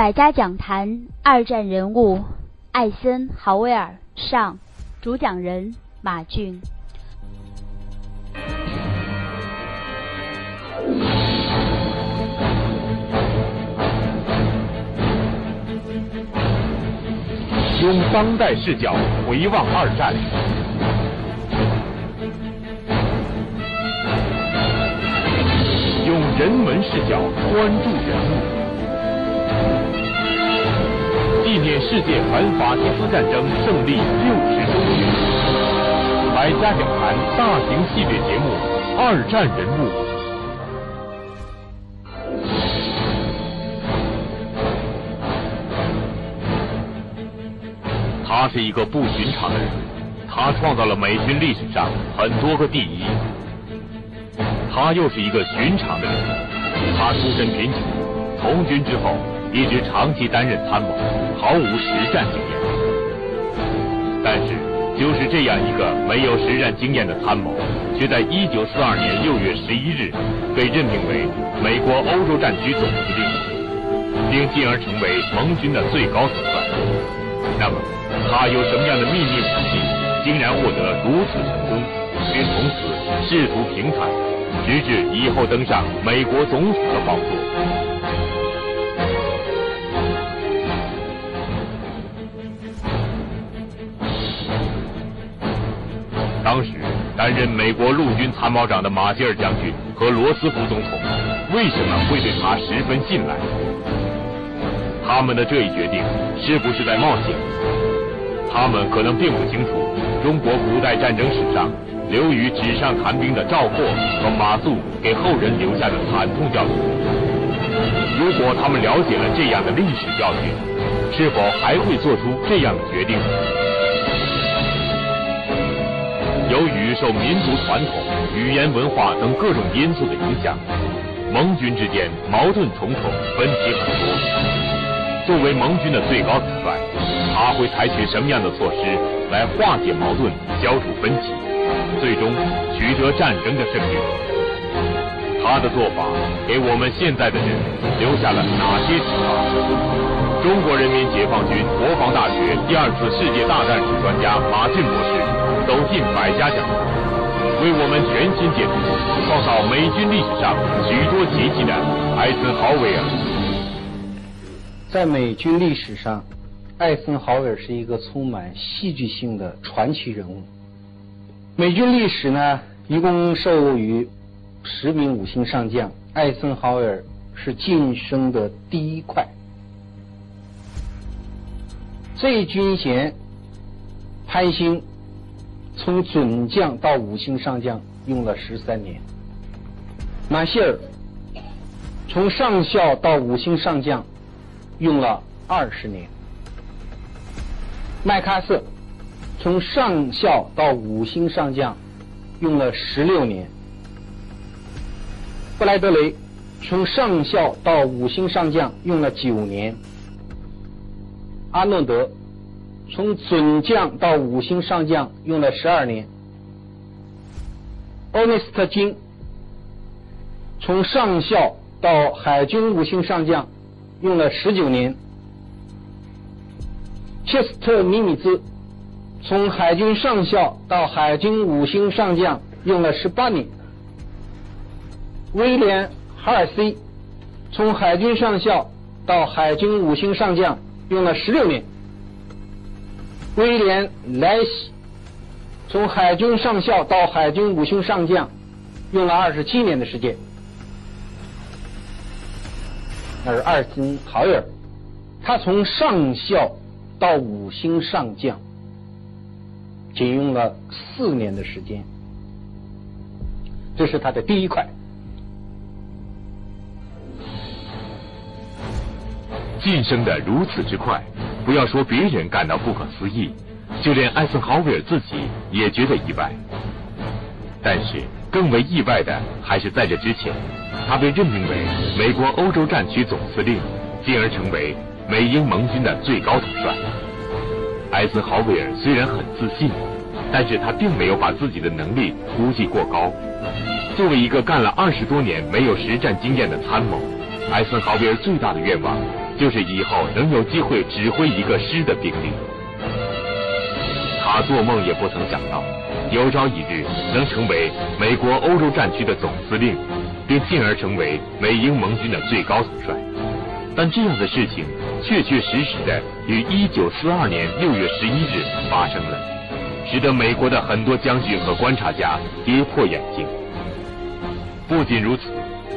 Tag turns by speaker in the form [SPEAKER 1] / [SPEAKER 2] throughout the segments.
[SPEAKER 1] 百家讲坛二战人物艾森豪威尔上，主讲人马俊。
[SPEAKER 2] 用当代视角回望二战，用人文视角关注人物，纪念世界反法西斯战争胜利六十周年。百家讲坛大型系列节目《二战人物》。他是一个不寻常的人，他创造了美军历史上很多个第一。他又是一个寻常的人，他出身贫穷，从军之后一直长期担任参谋，毫无实战经验。但是，就是这样一个没有实战经验的参谋，却在一九四二年六月十一日被任命为美国欧洲战区总司令，并进而成为盟军的最高统帅。那么，他有什么样的秘密武器，竟然获得如此成功，并从此仕途平坦，直至以后登上美国总统的宝座？当时担任美国陆军参谋长的马歇尔将军和罗斯福总统，为什么会对他十分信赖？他们的这一决定是不是在冒险？他们可能并不清楚中国古代战争史上流于纸上谈兵的赵括和马谡给后人留下的惨痛教训。如果他们了解了这样的历史教训，是否还会做出这样的决定？由于受民族传统、语言文化等各种因素的影响，盟军之间矛盾重重，分歧很多。作为盟军的最高统帅，他会采取什么样的措施来化解矛盾、消除分歧，最终取得战争的胜利？他的做法给我们现在的人留下了哪些启发？中国人民解放军国大学第二次世界大战史专家马俊博士走进百家讲坛，为我们全新解读创造美军历史上许多奇迹的艾森豪威尔。
[SPEAKER 3] 在美军历史上，艾森豪威尔是一个充满戏剧性的传奇人物。美军历史呢，一共授予十名五星上将，艾森豪威尔是晋升的第一块。这军衔攀升从准将到五星上将用了十三年，马歇尔从上校到五星上将用了二十年，麦克阿瑟从上校到五星上将用了十六年，布莱德雷从上校到五星上将用了九年。阿诺德从准将到五星上将用了十二年，欧内斯特金从上校到海军五星上将用了十九年，切斯特米米兹从海军上校到海军五星上将用了十八年，威廉哈尔西从海军上校到海军五星上将。用了十六年，威廉莱西从海军上校到海军五星上将，用了二十七年的时间。那是艾森豪尔，他从上校到五星上将，仅用了四年的时间。这是他的第一块。
[SPEAKER 2] 晋升的如此之快，不要说别人感到不可思议，就连艾森豪威尔自己也觉得意外。但是更为意外的还是在这之前，他被任命为美国欧洲战区总司令，进而成为美英盟军的最高统帅。艾森豪威尔虽然很自信，但是他并没有把自己的能力估计过高。作为一个干了二十多年没有实战经验的参谋，艾森豪威尔最大的愿望。就是以后能有机会指挥一个师的兵力。他做梦也不曾想到，有朝一日能成为美国欧洲战区的总司令，并进而成为美英盟军的最高统帅。但这样的事情确确实实的于1942年6月11日发生了，使得美国的很多将军和观察家跌破眼镜。不仅如此，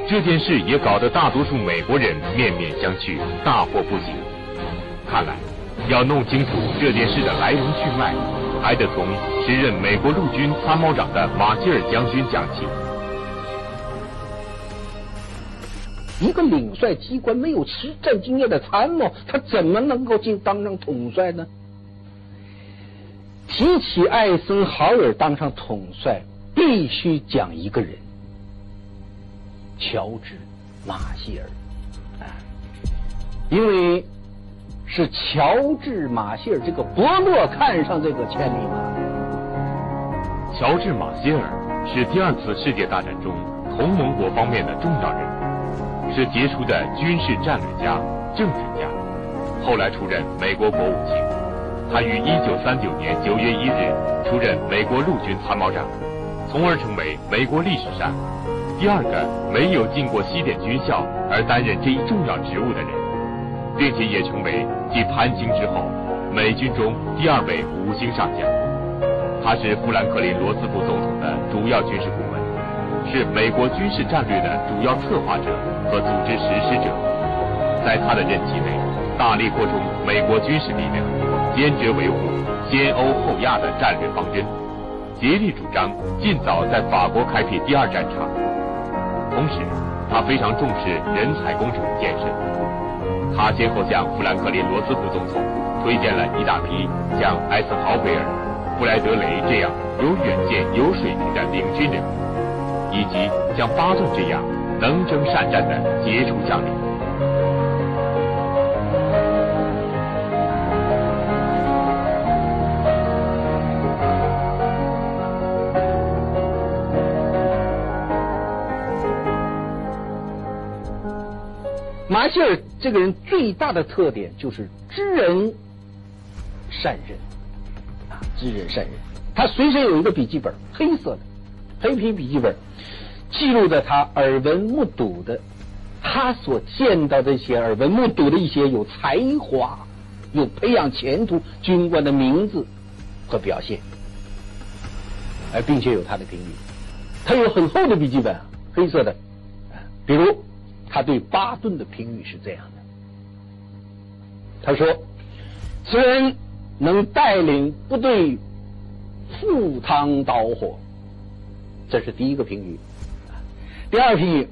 [SPEAKER 2] 这件事也搞得大多数美国人面面相觑，大惑不解。看来，要弄清楚这件事的来龙去脉。还得从时任美国陆军参谋长的马歇尔将军讲起。
[SPEAKER 3] 一个领帅机关没有实战经验的参谋，他怎么能够进当上统帅呢？提起艾森豪尔当上统帅，必须讲一个人——乔治·马歇尔，啊，因为。是乔治·马歇尔这个伯乐看上这个千里马。
[SPEAKER 2] 乔治·马歇尔是第二次世界大战中同盟国方面的重要人物，是杰出的军事战略家、政治家。后来出任美国国务卿。他于1939年9月1日出任美国陆军参谋长，从而成为美国历史上第二个没有进过西点军校而担任这一重要职务的人。并且也成为继潘兴之后美军中第二位五星上将。他是富兰克林·罗斯福总统的主要军事顾问，是美国军事战略的主要策划者和组织实施者。在他的任期内，大力扩充美国军事力量，坚决维护先欧后亚的战略方针，竭力主张尽早在法国开辟第二战场。同时，他非常重视人才工程建设。他先后向富兰克林·罗斯福总统推荐了一大批像艾斯豪威尔、布莱德雷这样有远见、有水平的领军人物，以及像巴顿这样能征善战的杰出将领。
[SPEAKER 3] 马歇尔这个人最大的特点就是知人善任啊，知人善任。他随身有一个笔记本，黑色的黑皮笔记本，记录着他耳闻目睹的，他所见到的一些耳闻目睹的一些有才华、有培养前途军官的名字和表现，而并且有他的评语。他有很厚的笔记本，黑色的，比如。他对巴顿的评语是这样的：“他说，此人能带领部队赴汤蹈火，这是第一个评语。第二评语，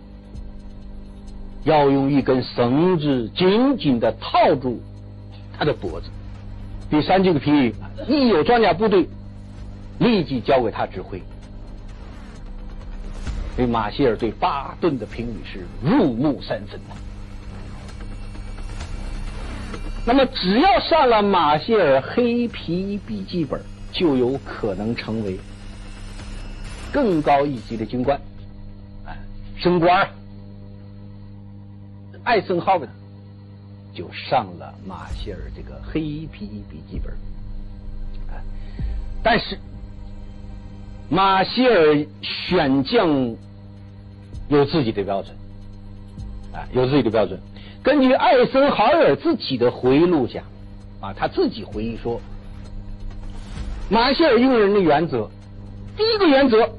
[SPEAKER 3] 要用一根绳子紧紧的套住他的脖子。第三这个评语，一有装甲部队，立即交给他指挥。”对马歇尔对巴顿的评语是入木三分的。那么，只要上了马歇尔黑皮笔记本，就有可能成为更高一级的军官，哎，升官。艾森豪威尔就上了马歇尔这个黑皮笔记本，哎，但是。马歇尔选将有自己的标准，啊，有自己的标准。根据艾森豪尔自己的回忆录讲，啊，他自己回忆说，马歇尔用人的原则，第一个原则，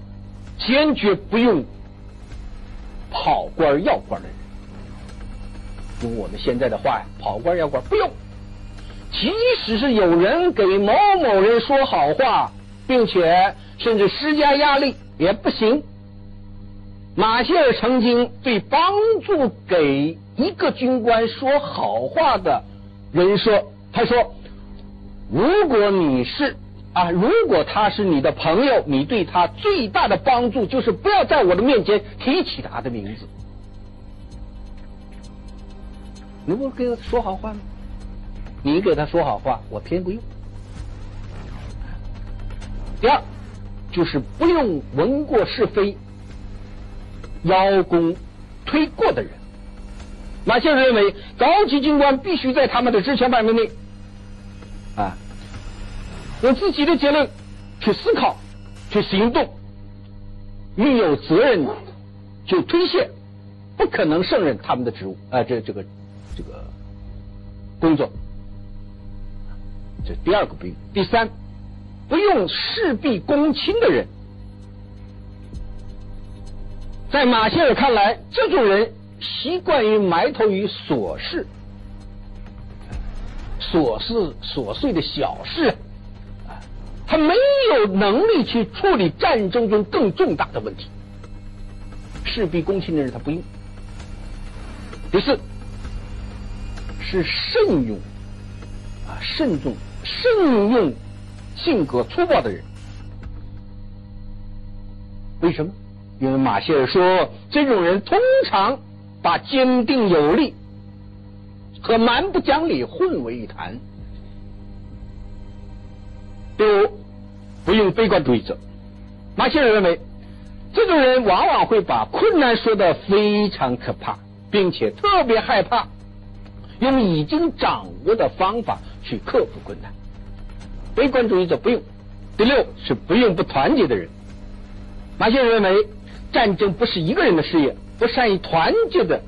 [SPEAKER 3] 坚决不用跑官要官的人。用我们现在的话呀，跑官要官不用。即使是有人给某某人说好话，并且。甚至施加压力也不行。马歇尔曾经对帮助给一个军官说好话的人说：“他说，如果你是啊，如果他是你的朋友，你对他最大的帮助就是不要在我的面前提起他的名字。你不给他说好话吗？你给他说好话，我偏不用。第二。”就是不用闻过是非、邀功推过的人，马歇尔认为，高级军官必须在他们的职权范围内，啊，用自己的结论去思考、去行动，一有责任就推卸，不可能胜任他们的职务啊，这这个这个工作。这第二个不用，第三，不用事必躬亲的人。在马歇尔看来，这种人习惯于埋头于琐事、琐事、琐碎的小事，他没有能力去处理战争中更重大的问题。事必躬亲的人，他不用。第四，是慎用啊，慎重、慎用性格粗暴的人。为什么？因为马歇尔说，这种人通常把坚定有力和蛮不讲理混为一谈。第五，不用悲观主义者。马歇尔认为，这种人往往会把困难说的非常可怕，并且特别害怕用已经掌握的方法去克服困难。悲观主义者不用。第六是不用不团结的人。马歇尔认为。战争不是一个人的事业，不善于团结的，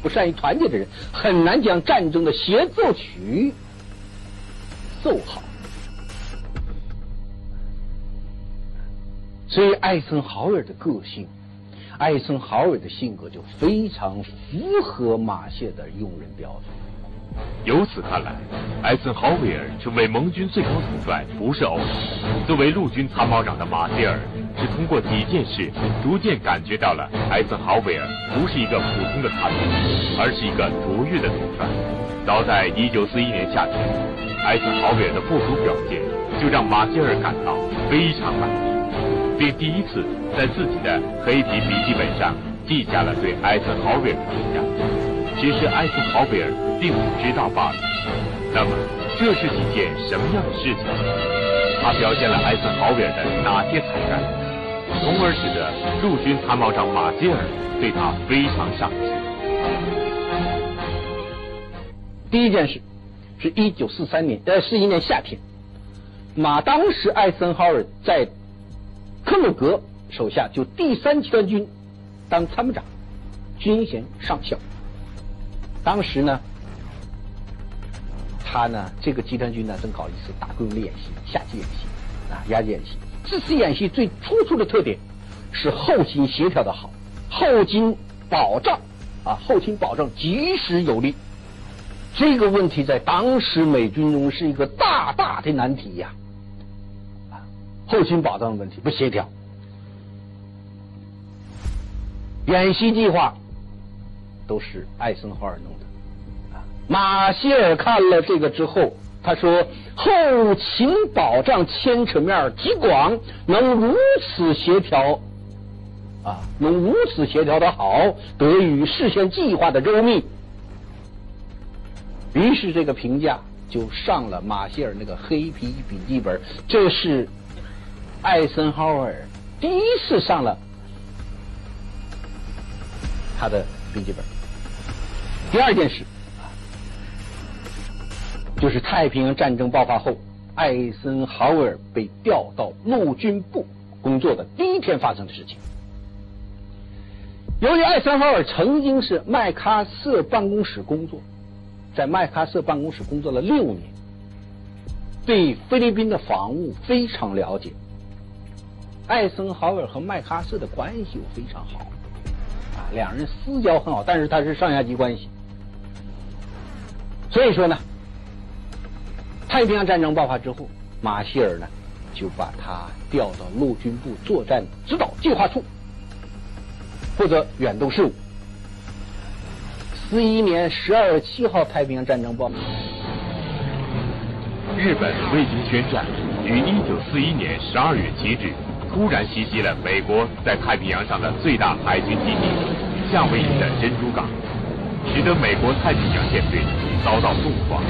[SPEAKER 3] 不善于团结的人很难将战争的协奏曲奏好。所以，艾森豪尔的个性，艾森豪尔的性格就非常符合马歇尔的用人标准。
[SPEAKER 2] 由此看来，艾森豪威尔成为盟军最高统帅不是偶然。作为陆军参谋长的马歇尔，是通过几件事逐渐感觉到了艾森豪威尔不是一个普通的参谋，而是一个卓越的统帅。早在1941年夏天，艾森豪威尔的部署表现就让马歇尔感到非常满意，并第一次在自己的黑皮笔记本上记下了对艾森豪威尔的评价。只是艾森豪威尔并不知道罢了。那么，这是几件什么样的事情？他表现了艾森豪威尔的哪些才干，从而使得陆军参谋长马歇尔对他非常赏识？
[SPEAKER 3] 第一件事是一九四三年呃四一年夏天，马当时艾森豪威尔在克鲁格手下就第三集团军当参谋长，军衔上校。当时呢，他呢，这个集团军呢，正搞一次大规模的演习，夏季演习啊，亚季演习。这次演习最突出的特点是后勤协调的好，后勤保障啊，后勤保障及时有力。这个问题在当时美军中是一个大大的难题呀，啊，后勤保障的问题不协调，演习计划。都是艾森豪尔弄的。马歇尔看了这个之后，他说：“后勤保障牵扯面极广，能如此协调，啊，能如此协调的好，得益于事先计划的周密。”于是这个评价就上了马歇尔那个黑皮笔记本。这是艾森豪尔第一次上了他的笔记本。第二件事就是太平洋战争爆发后，艾森豪威尔被调到陆军部工作的第一天发生的事情。由于艾森豪威尔曾经是麦克阿瑟办公室工作，在麦克阿瑟办公室工作了六年，对菲律宾的防务非常了解。艾森豪威尔和麦克阿瑟的关系又非常好，啊，两人私交很好，但是他是上下级关系。所以说呢，太平洋战争爆发之后，马歇尔呢就把他调到陆军部作战指导计划处，负责远东事务。四一年十二月七号，太平洋战争爆发，
[SPEAKER 2] 日本未经宣战，于一九四一年十二月七日突然袭击了美国在太平洋上的最大海军基地——夏威夷的珍珠港。使得美国太平洋舰队遭到重创，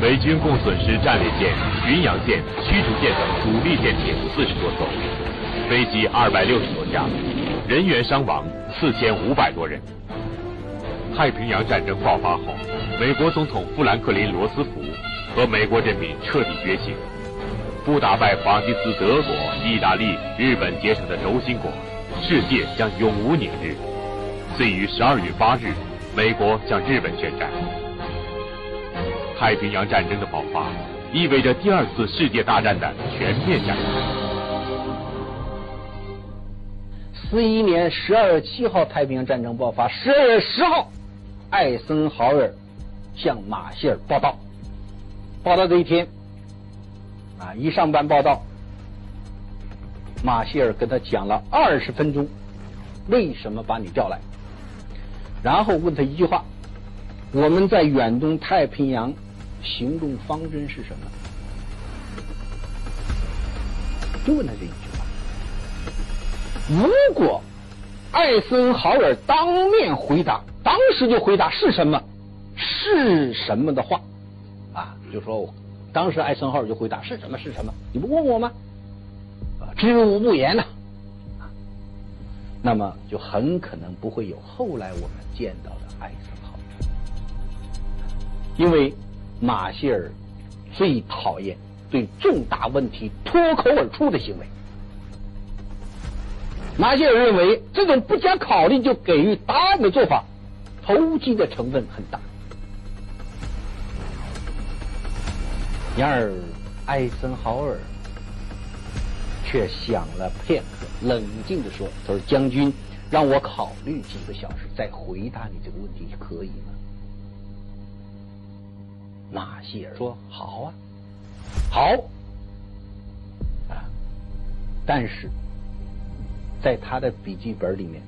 [SPEAKER 2] 美军共损失战列舰、巡洋舰、驱逐舰等主力舰艇四十多艘，飞机二百六十多架，人员伤亡四千五百多人。太平洋战争爆发后，美国总统富兰克林·罗斯福和美国人民彻底觉醒，不打败法西斯德国、意大利、日本结成的轴心国，世界将永无宁日。遂于十二月八日，美国向日本宣战。太平洋战争的爆发，意味着第二次世界大战的全面展开。
[SPEAKER 3] 四一年十二月七号，太平洋战争爆发。十二月十号，艾森豪尔向马歇尔报道。报道这一天，啊，一上班报道，马歇尔跟他讲了二十分钟，为什么把你调来？然后问他一句话：我们在远东太平洋行动方针是什么？就问他这一句话。如果艾森豪尔当面回答，当时就回答是什么是什么的话，啊，就说当时艾森豪尔就回答是什么是什么，你不问我吗？啊，知无不言呐，那么就很可能不会有后来我们见到的艾森豪尔，因为马歇尔最讨厌对重大问题脱口而出的行为。马歇尔认为，这种不加考虑就给予答案的做法，投机的成分很大。然而，艾森豪尔却想了片刻，冷静的说：“他说，将军，让我考虑几个小时再回答你这个问题，可以吗？”马歇尔说：“好啊，好啊，但是。”在他的笔记本里面，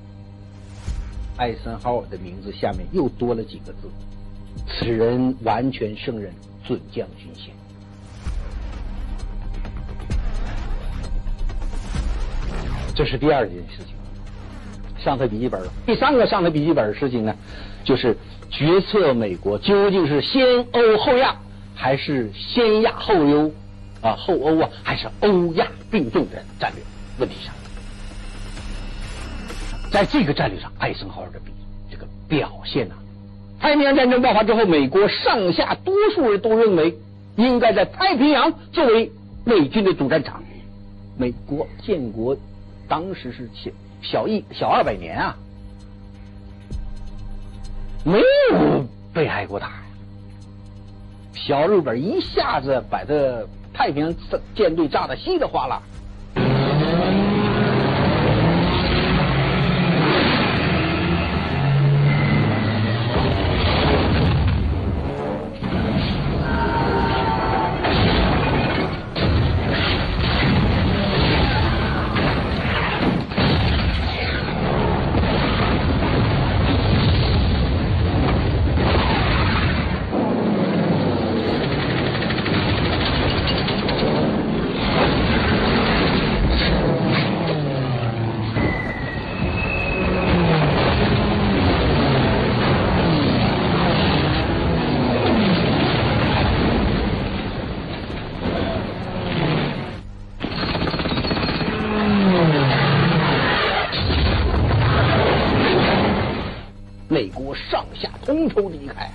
[SPEAKER 3] 艾森豪尔的名字下面又多了几个字：“此人完全胜任准将军衔。”这是第二件事情，上他笔记本了。第三个上他笔记本的事情呢，就是决策美国究竟是先欧后亚，还是先亚后欧啊后欧啊，还是欧亚并重的战略问题上。在这个战略上，艾森豪尔的比这个表现呢？太平洋战争爆发之后，美国上下多数人都认为应该在太平洋作为美军的主战场。美国建国当时是小小一小二百年啊，没有被挨过打呀，小日本一下子把这太平舰队炸得稀里哗啦。都离开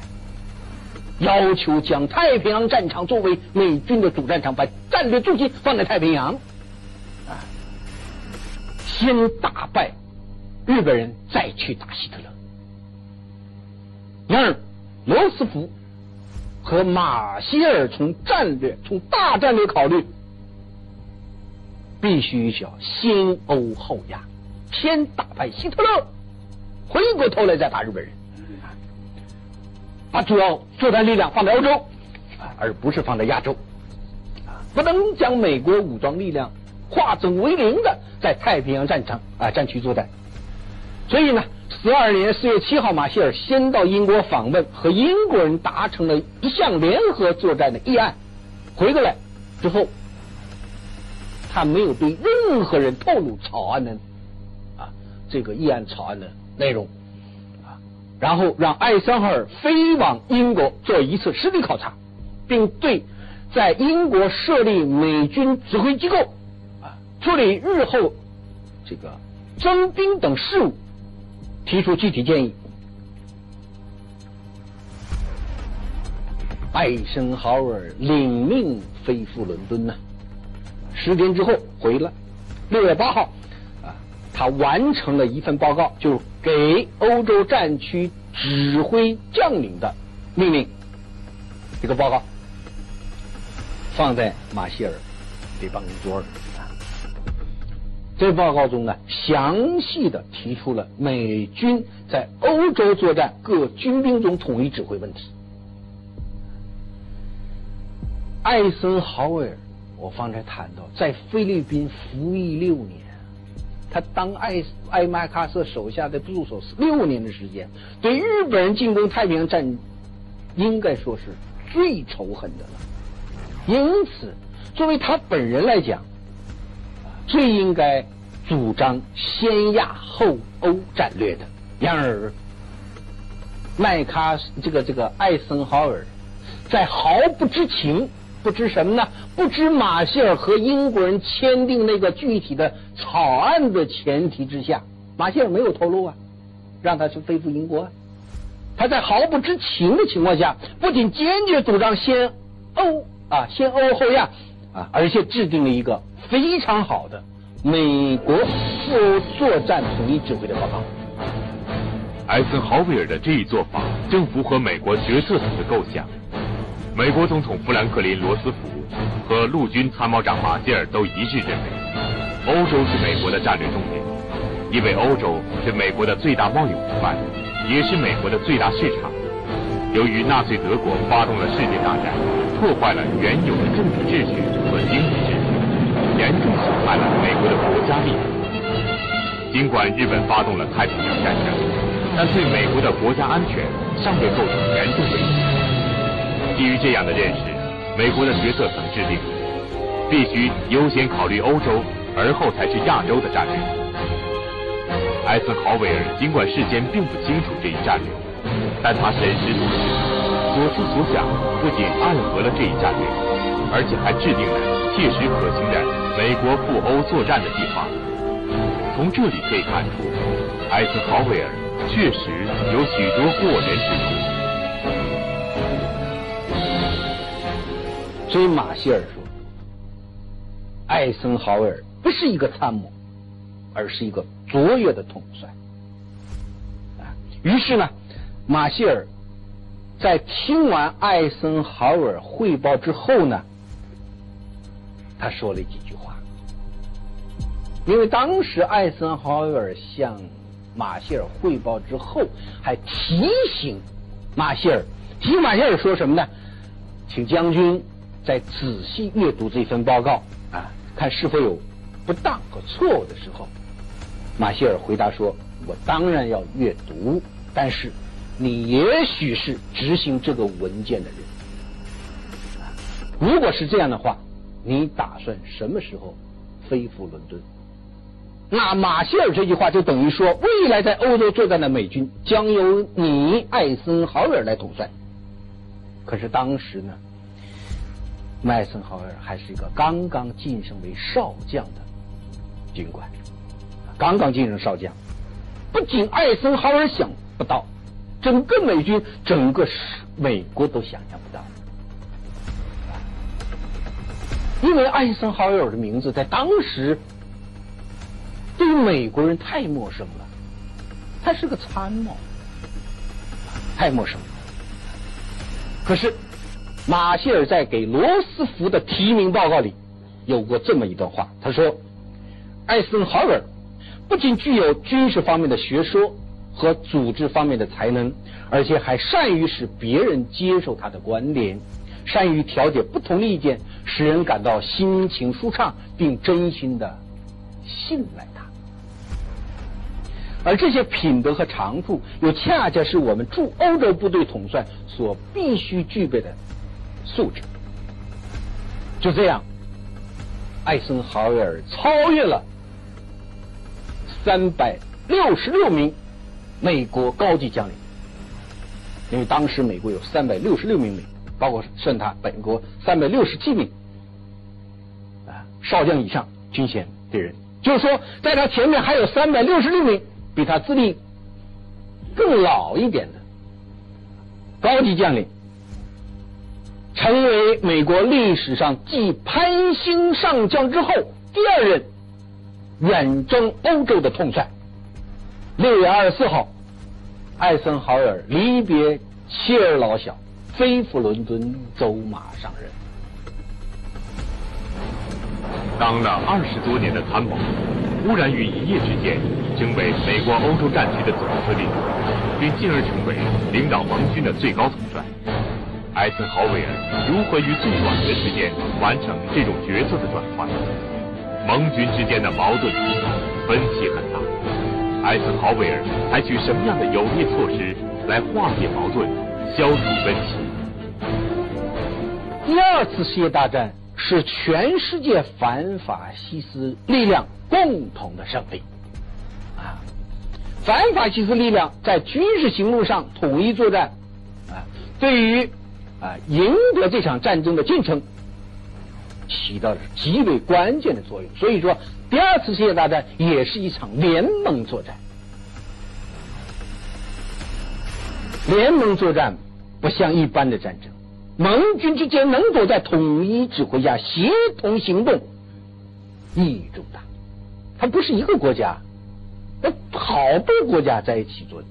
[SPEAKER 3] 要求将太平洋战场作为美军的主战场，把战略重心放在太平洋，啊，先打败日本人，再去打希特勒。然而，罗斯福和马歇尔从战略、从大战略考虑，必须要先欧后亚，先打败希特勒，回过头来再打日本人。把主要作战力量放在欧洲，而不是放在亚洲，不能将美国武装力量化整为零的在太平洋战场啊战区作战。所以呢，十二年四月七号，马歇尔先到英国访问，和英国人达成了一项联合作战的议案。回过来之后，他没有对任何人透露草案的啊这个议案草案的内容。然后让艾森豪尔飞往英国做一次实地考察，并对在英国设立美军指挥机构啊，处理日后这个征兵等事务提出具体建议。艾森豪尔领命飞赴伦敦呢，十天之后回来。六月八号，啊，他完成了一份报告，就给欧洲战区指挥将领的命令。这个报告放在马歇尔的办公桌上。这报告中呢，详细的提出了美军在欧洲作战各军兵种统一指挥问题。艾森豪威尔，我方才谈到，在菲律宾服役六年，他当艾艾麦卡瑟手下的助手六年的时间，对日本人进攻太平洋战，应该说是最仇恨的了。因此，作为他本人来讲，最应该主张先亚后欧战略的。然而，麦卡这个这个艾森豪尔在毫不知情。不知什么呢？不知马歇尔和英国人签订那个具体的草案的前提之下，马歇尔没有透露啊，让他去飞赴英国。他在毫不知情的情况下，不仅坚决主张先欧啊，先欧后亚啊，而且制定了一个非常好的美国赴欧作战统一指挥的报告。
[SPEAKER 2] 艾森豪威尔的这一做法，正符合美国决策层的构想。美国总统富兰克林·罗斯福和陆军参谋长马歇尔都一致认为，欧洲是美国的战略重点，因为欧洲是美国的最大贸易伙伴，也是美国的最大市场。由于纳粹德国发动了世界大战，破坏了原有的政治秩序和经济秩序，严重损害了美国的国家利益。尽管日本发动了太平洋战争，但对美国的国家安全尚未构成严重威胁。基于这样的认识，美国的决策层制定，必须优先考虑欧洲，而后才是亚洲的战略。艾森豪威尔尽管事先并不清楚这一战略，但他审时度势，所思所想不仅暗合了这一战略，而且还制定了切实可行的美国赴欧作战的计划。从这里可以看出，艾森豪威尔确实有许多过人之处。
[SPEAKER 3] 对马歇尔说，艾森豪威尔不是一个参谋，而是一个卓越的统帅。啊，于是呢，马歇尔在听完艾森豪威尔汇报之后呢，他说了几句话。因为当时艾森豪威尔向马歇尔汇报之后，还提醒马歇尔，提醒马歇尔说什么呢？请将军。在仔细阅读这份报告啊，看是否有不当和错误的时候，马歇尔回答说：“我当然要阅读，但是你也许是执行这个文件的人。如果是这样的话，你打算什么时候飞赴伦敦？”那马歇尔这句话就等于说，未来在欧洲作战的美军将由你艾森豪威尔来统帅。可是当时呢？麦森豪威尔还是一个刚刚晋升为少将的军官，刚刚晋升少将。不仅艾森豪威尔想不到，整个美军、整个美国都想象不到，因为艾森豪威尔的名字在当时对于美国人太陌生了，他是个参谋，太陌生了。可是。马歇尔在给罗斯福的提名报告里有过这么一段话，他说：“艾森豪威尔不仅具有军事方面的学说和组织方面的才能，而且还善于使别人接受他的观点，善于调解不同意见，使人感到心情舒畅，并真心的信赖他。而这些品德和长处，又恰恰是我们驻欧洲部队统帅所必须具备的。”素质就这样，艾森豪威尔超越了。三百六十六名美国高级将领，因为当时美国有三百六十六名美，包括算他本国三百六十七名。啊少将以上军衔的人，就是说，在他前面还有三百六十六名比他资历更老一点的高级将领，成为美国历史上继潘兴上将之后第二任远征欧洲的统帅。六月二十四号，艾森豪尔离别妻儿老小，飞赴伦敦，走马上任。
[SPEAKER 2] 当了二十多年的参谋，忽然于一夜之间成为美国欧洲战区的总司令，并进而成为领导盟军的最高统帅。艾森豪威尔如何于最短的时间完成这种角色的转换？盟军之间的矛盾分歧很大，艾森豪威尔采取什么样的有力措施来化解矛盾、消除分歧？
[SPEAKER 3] 第二次世界大战。是全世界反法西斯力量共同的胜利啊！反法西斯力量在军事行动上统一作战啊，对于啊赢得这场战争的进程起到了极为关键的作用。所以说，第二次世界大战也是一场联盟作战。联盟作战不像一般的战争。盟军之间能否在统一指挥下协同行动，意义重大。它不是一个国家，那好多国家在一起做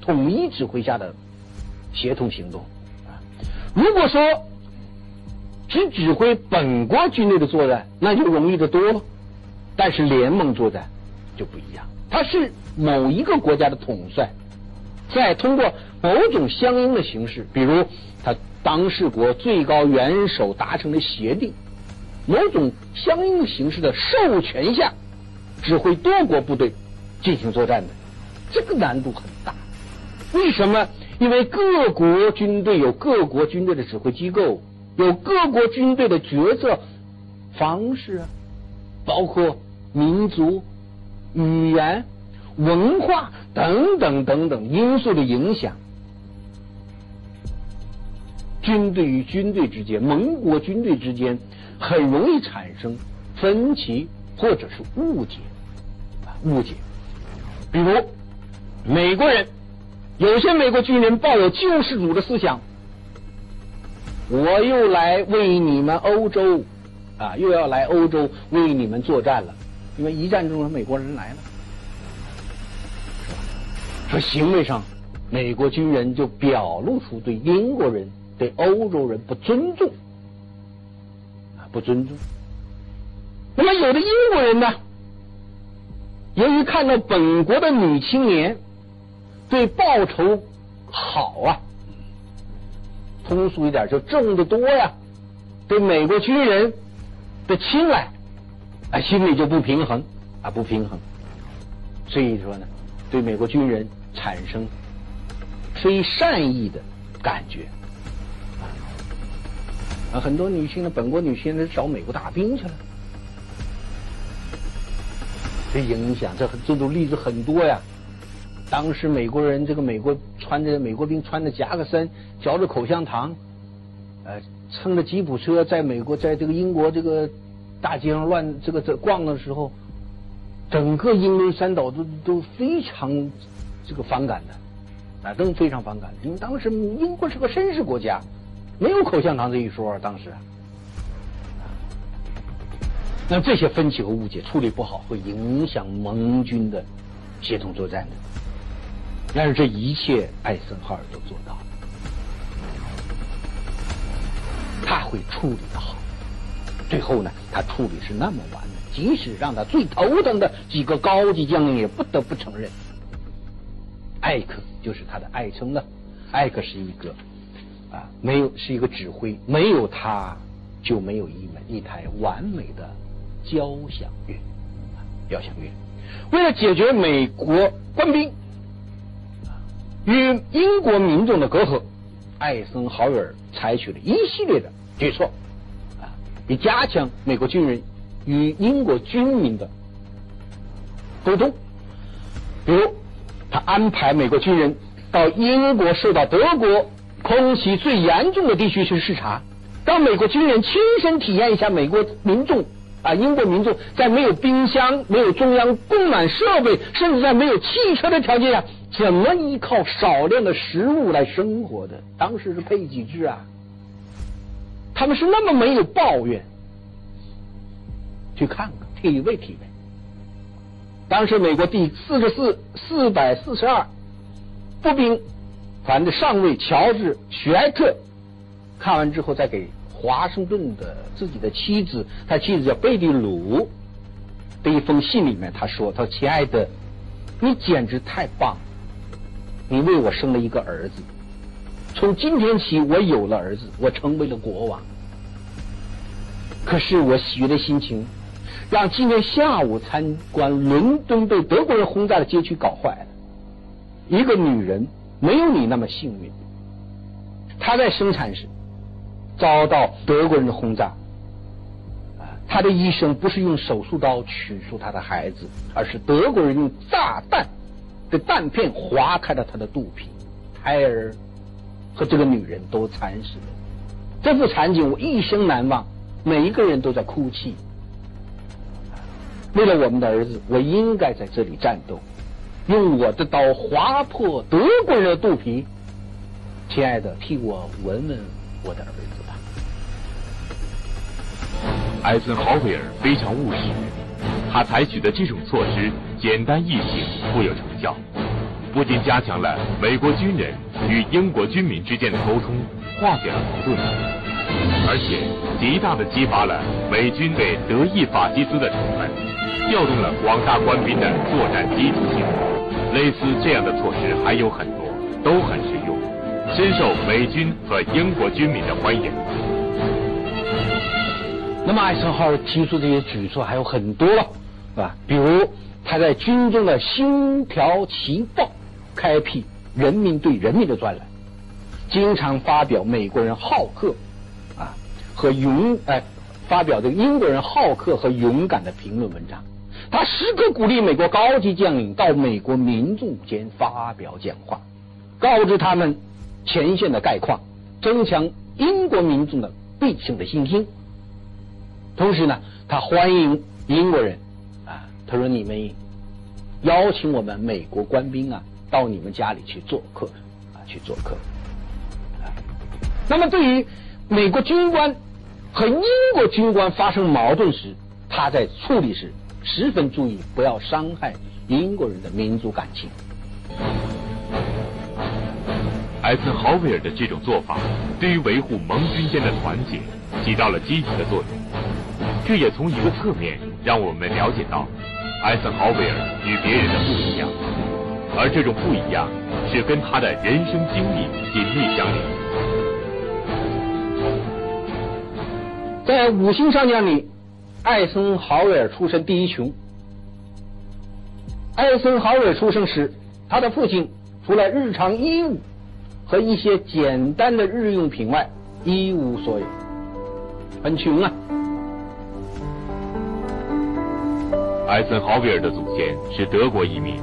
[SPEAKER 3] 统一指挥下的协同行动。如果说只指挥本国军队的作战，那就容易的多了。但是联盟作战就不一样，他是某一个国家的统帅，在通过某种相应的形式，比如他。当事国最高元首达成的协定，某种相应形式的授权下，指挥多国部队进行作战的，这个难度很大。为什么？因为各国军队有各国军队的指挥机构，有各国军队的决策方式啊，包括民族、语言、文化等等等等因素的影响。军队与军队之间，盟国军队之间，很容易产生分歧或者是误解，误解。比如美国人，有些美国军人抱有救世主的思想，我又来为你们欧洲啊，又要来欧洲为你们作战了，因为一战中的美国人来了，说行为上，美国军人就表露出对英国人。对欧洲人不尊重啊，不尊重。那么有的英国人呢，由于看到本国的女青年对报酬好啊，通俗一点就挣得多呀，对美国军人的青睐啊，心里就不平衡啊，不平衡。所以说呢，对美国军人产生非善意的感觉。啊，很多女性呢，本国女性呢找美国大兵去了，这影响，这这种例子很多呀。当时美国人，这个美国穿着美国兵穿着夹克衫，嚼着口香糖，呃，乘着吉普车，在美国，在这个英国这个大街上乱这个这逛的时候，整个英伦三岛都都非常这个反感的，啊，都非常反感的，因为当时英国是个绅士国家。没有口香糖这一说，当时，那这些分歧和误解处理不好，会影响盟军的协同作战的。但是这一切，艾森豪尔都做到了，他会处理的好。最后呢，他处理是那么完美，即使让他最头疼的几个高级将领也不得不承认，艾克就是他的爱称了。艾克是一个。啊，没有是一个指挥，没有他就没有一门一台完美的交响乐。交响乐为了解决美国官兵与英国民众的隔阂，艾森豪威尔采取了一系列的举措啊，以加强美国军人与英国军民的沟通。比如，他安排美国军人到英国，受到德国。空袭最严重的地区去视察，让美国军人亲身体验一下美国民众啊，英国民众在没有冰箱、没有中央供暖设备，甚至在没有汽车的条件下，怎么依靠少量的食物来生活的？当时是配给制啊，他们是那么没有抱怨。去看看，体味体味。当时美国第四十四四百四十二步兵团的上尉乔治·许埃特看完之后，再给华盛顿的自己的妻子，他妻子叫贝蒂鲁的一封信里面，他说：“他说亲爱的，你简直太棒了，你为我生了一个儿子。从今天起，我有了儿子，我成为了国王。可是我喜悦的心情。”让今天下午参观伦敦被德国人轰炸的街区搞坏了。一个女人没有你那么幸运，她在生产时遭到德国人的轰炸，她的医生不是用手术刀取出她的孩子，而是德国人用炸弹的弹片划开了他的肚皮，胎儿和这个女人都惨死了。这幅场景我一生难忘，每一个人都在哭泣。为了我们的儿子，我应该在这里战斗，用我的刀划破德国人的肚皮。亲爱的，替我闻闻我的儿子吧。
[SPEAKER 2] 艾森豪威尔非常务实，他采取的这种措施简单易行，富有成效，不仅加强了美国军人与英国军民之间的沟通，化解了矛盾，而且极大的激发了美军对德意法西斯的仇恨。调动了广大官兵的作战积极性，类似这样的措施还有很多，都很实用，深受美军和英国军民的欢迎。
[SPEAKER 3] 那么艾森豪尔提出这些举措还有很多了，是吧？比如他在军中的《星条旗报》开辟人民对人民的专栏，经常发表美国人好客啊和勇哎发表这个英国人好客和勇敢的评论文章。他时刻鼓励美国高级将领到美国民众间发表讲话，告知他们前线的概况，增强英国民众的必胜的信心。同时呢，他欢迎英国人，他说：“你们邀请我们美国官兵啊，到你们家里去做客啊，去做客。”那么，对于美国军官和英国军官发生矛盾时，他在处理时。十分注意，不要伤害英国人的民族感情。
[SPEAKER 2] 艾森豪威尔的这种做法，对于维护盟军间的团结起到了积极的作用。这也从一个侧面让我们了解到，艾森豪威尔与别人的不一样，而这种不一样是跟他的人生经历紧密相连。
[SPEAKER 3] 在五星上将里。艾森豪威尔出身第一穷。艾森豪威尔出生时，他的父亲除了日常衣物和一些简单的日用品外，一无所有，很穷啊。
[SPEAKER 2] 艾森豪威尔的祖先是德国移民，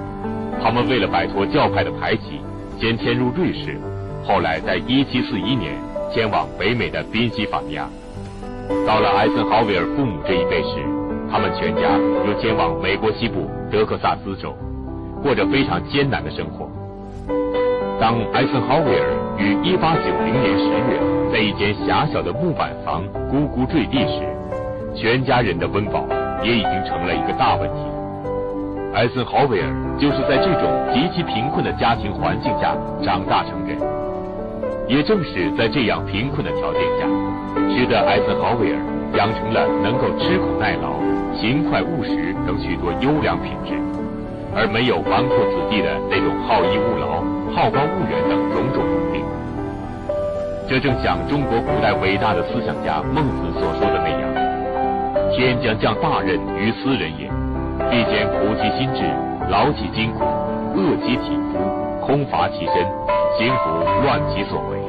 [SPEAKER 2] 他们为了摆脱教派的排挤，先迁入瑞士，后来在1741年迁往北美的宾夕法尼亚。到了艾森豪威尔父母这一辈时，他们全家又迁往美国西部德克萨斯州，过着非常艰难的生活。当艾森豪威尔于1890年10月在一间狭小的木板房咕咕坠地时，全家人的温饱也已经成了一个大问题。艾森豪威尔就是在这种极其贫困的家庭环境下长大成人，也正是在这样贫困的条件下。使得艾森豪威尔养成了能够吃苦耐劳、勤快务实等许多优良品质，而没有纨绔子弟的那种好逸恶劳、好高骛远等种种毛病。这正像中国古代伟大的思想家孟子所说的那样：“天将降大任于斯人也，必先苦其心志，劳其筋骨，饿其体肤，空乏其身，行拂乱其所为。”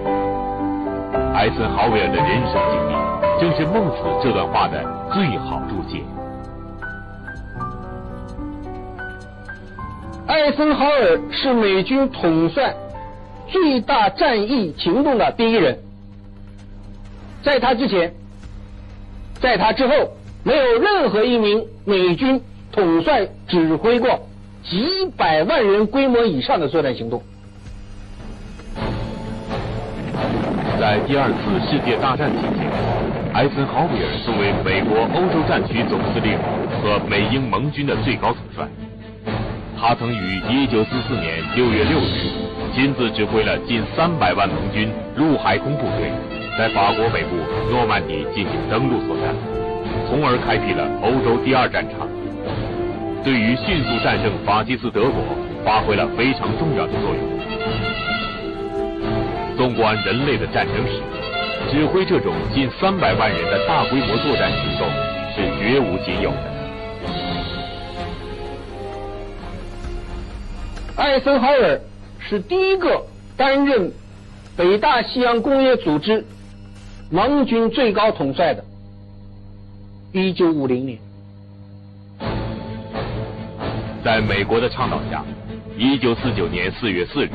[SPEAKER 2] 艾森豪威尔的人生经历，正是孟子这段话的最好注解。
[SPEAKER 3] 艾森豪尔是美军统帅最大战役行动的第一人，在他之前，在他之后，没有任何一名美军统帅指挥过几百万人规模以上的作战行动。
[SPEAKER 2] 在第二次世界大战期间，艾森豪威尔作为美国欧洲战区总司令和美英盟军的最高统帅，他曾于1944年6月6日亲自指挥了近300万盟军陆海空部队在法国北部诺曼底进行登陆作战，从而开辟了欧洲第二战场。对于迅速战胜法西斯德国发挥了非常重要的作用。纵观人类的战争史，指挥这种近三百万人的大规模作战行动是绝无仅有的。
[SPEAKER 3] 艾森豪尔是第一个担任北大西洋工业组织盟军最高统帅的。一九五零年。
[SPEAKER 2] 在美国的倡导下，一九四九年四月四日，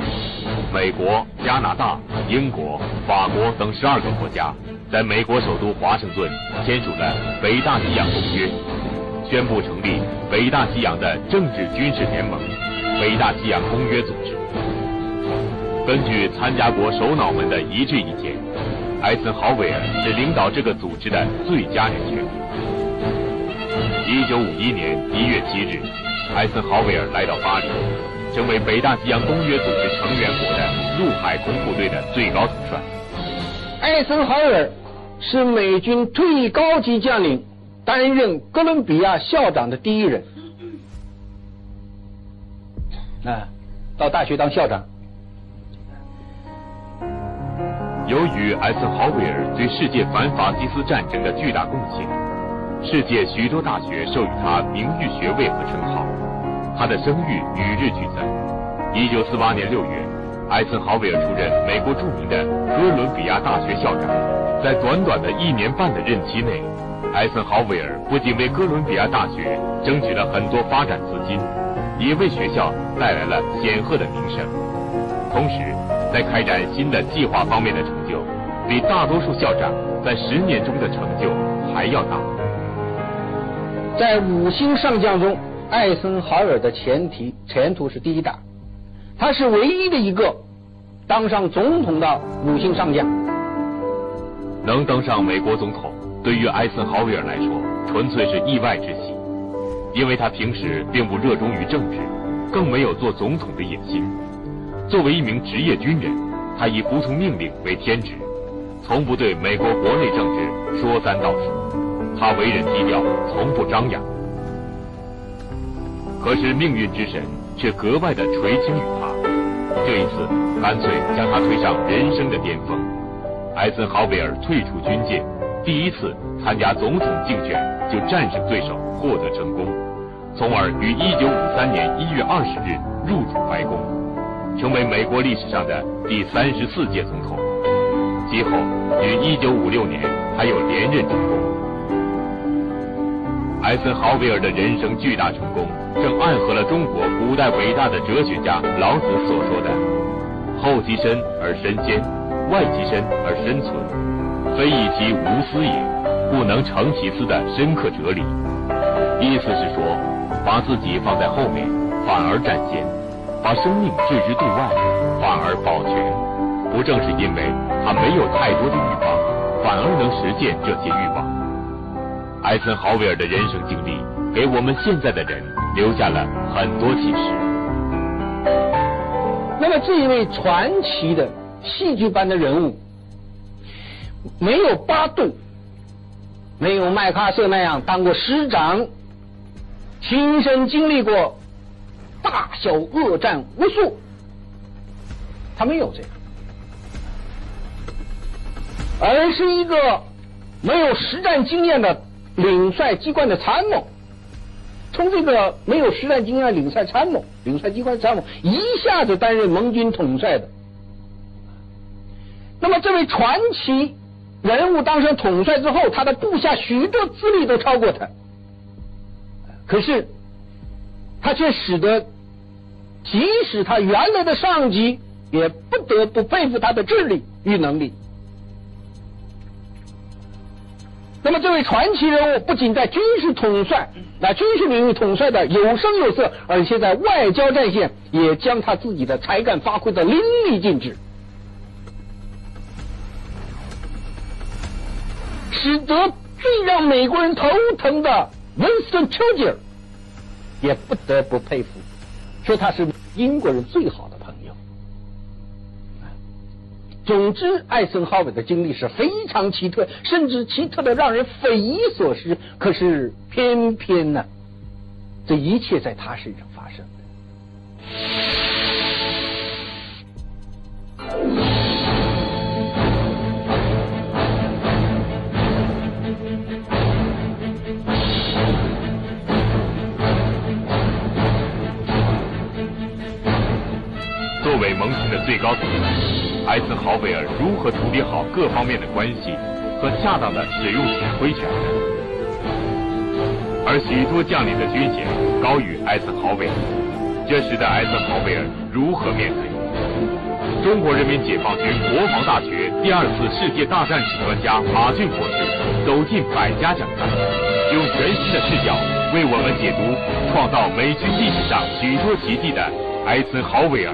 [SPEAKER 2] 美国、加拿大、英国、法国等十二个国家在美国首都华盛顿签署了《北大西洋公约》，宣布成立北大西洋的政治军事联盟——北大西洋公约组织。根据参加国首脑们的一致意见，艾森豪威尔是领导这个组织的最佳人选。一九五一年一月七日。艾森豪威尔来到巴黎，成为北大西洋公约组织成员国的陆海空部队的最高统帅。
[SPEAKER 3] 艾森豪威尔是美军退役高级将领担任哥伦比亚校长的第一人。啊，到大学当校长。
[SPEAKER 2] 由于艾森豪威尔对世界反法西斯战争的巨大贡献，世界许多大学授予他名誉学位和称号。他的声誉与日俱增。一九四八年六月，艾森豪威尔出任美国著名的哥伦比亚大学校长。在短短的一年半的任期内，艾森豪威尔不仅为哥伦比亚大学争取了很多发展资金，也为学校带来了显赫的名声。同时，在开展新的计划方面的成就，比大多数校长在十年中的成就还要大。
[SPEAKER 3] 在五星上将中。艾森豪威尔的前提前途是第一大，他是唯一的一个当上总统的五星上将。
[SPEAKER 2] 能登上美国总统，对于艾森豪威尔来说，纯粹是意外之喜，因为他平时并不热衷于政治，更没有做总统的野心。作为一名职业军人，他以服从命令为天职，从不对美国国内政治说三道四。他为人低调，从不张扬。可是命运之神却格外的垂青于他，这一次干脆将他推上人生的巅峰。艾森豪威尔退出军界，第一次参加总统竞选就战胜对手，获得成功，从而于1953年1月20日入主白宫，成为美国历史上的第三十四届总统。其后于1956年还有连任成功。艾森豪威尔的人生巨大成功，正暗合了中国古代伟大的哲学家老子所说的“后其身而身先，外其身而身存，非以其无私也，不能成其私”的深刻哲理。意思是说，把自己放在后面反而占先，把生命置之度外反而保全。不正是因为他没有太多的欲望，反而能实现这些欲望？艾森豪威尔的人生经历，给我们现在的人留下了很多启示。
[SPEAKER 3] 那么这一位传奇的戏剧般的人物，没有巴顿，没有麦克阿瑟那样当过师长，亲身经历过大小恶战无数，他没有这个，而是一个没有实战经验的。领帅机关的参谋，从这个没有实战经验的领帅参谋、领帅机关参谋一下子担任盟军统帅的，那么这位传奇人物当上统帅之后，他的部下许多资历都超过他，可是他却使得即使他原来的上级也不得不佩服他的智力与能力。那么这位传奇人物不仅在军事统帅、那军事领域统帅的有声有色，而且在外交战线也将他自己的才干发挥的淋漓尽致，使得最让美国人头疼的 Winston Churchill 也不得不佩服，说他是英国人最好的朋友。总之，艾森豪威尔的经历是非常奇特，甚至奇特的让人匪夷所思。可是偏偏呢，这一切在他身上发生。
[SPEAKER 2] 最高层。艾森豪威尔如何处理好各方面的关系和恰当的使用指挥权？而许多将领的军衔高于艾森豪威尔，这使得艾森豪威尔如何面对？中国人民解放军国防大学第二次世界大战史专家马俊博士走进百家讲坛，用全新的视角为我们解读创造美军历史上许多奇迹的艾森豪威尔。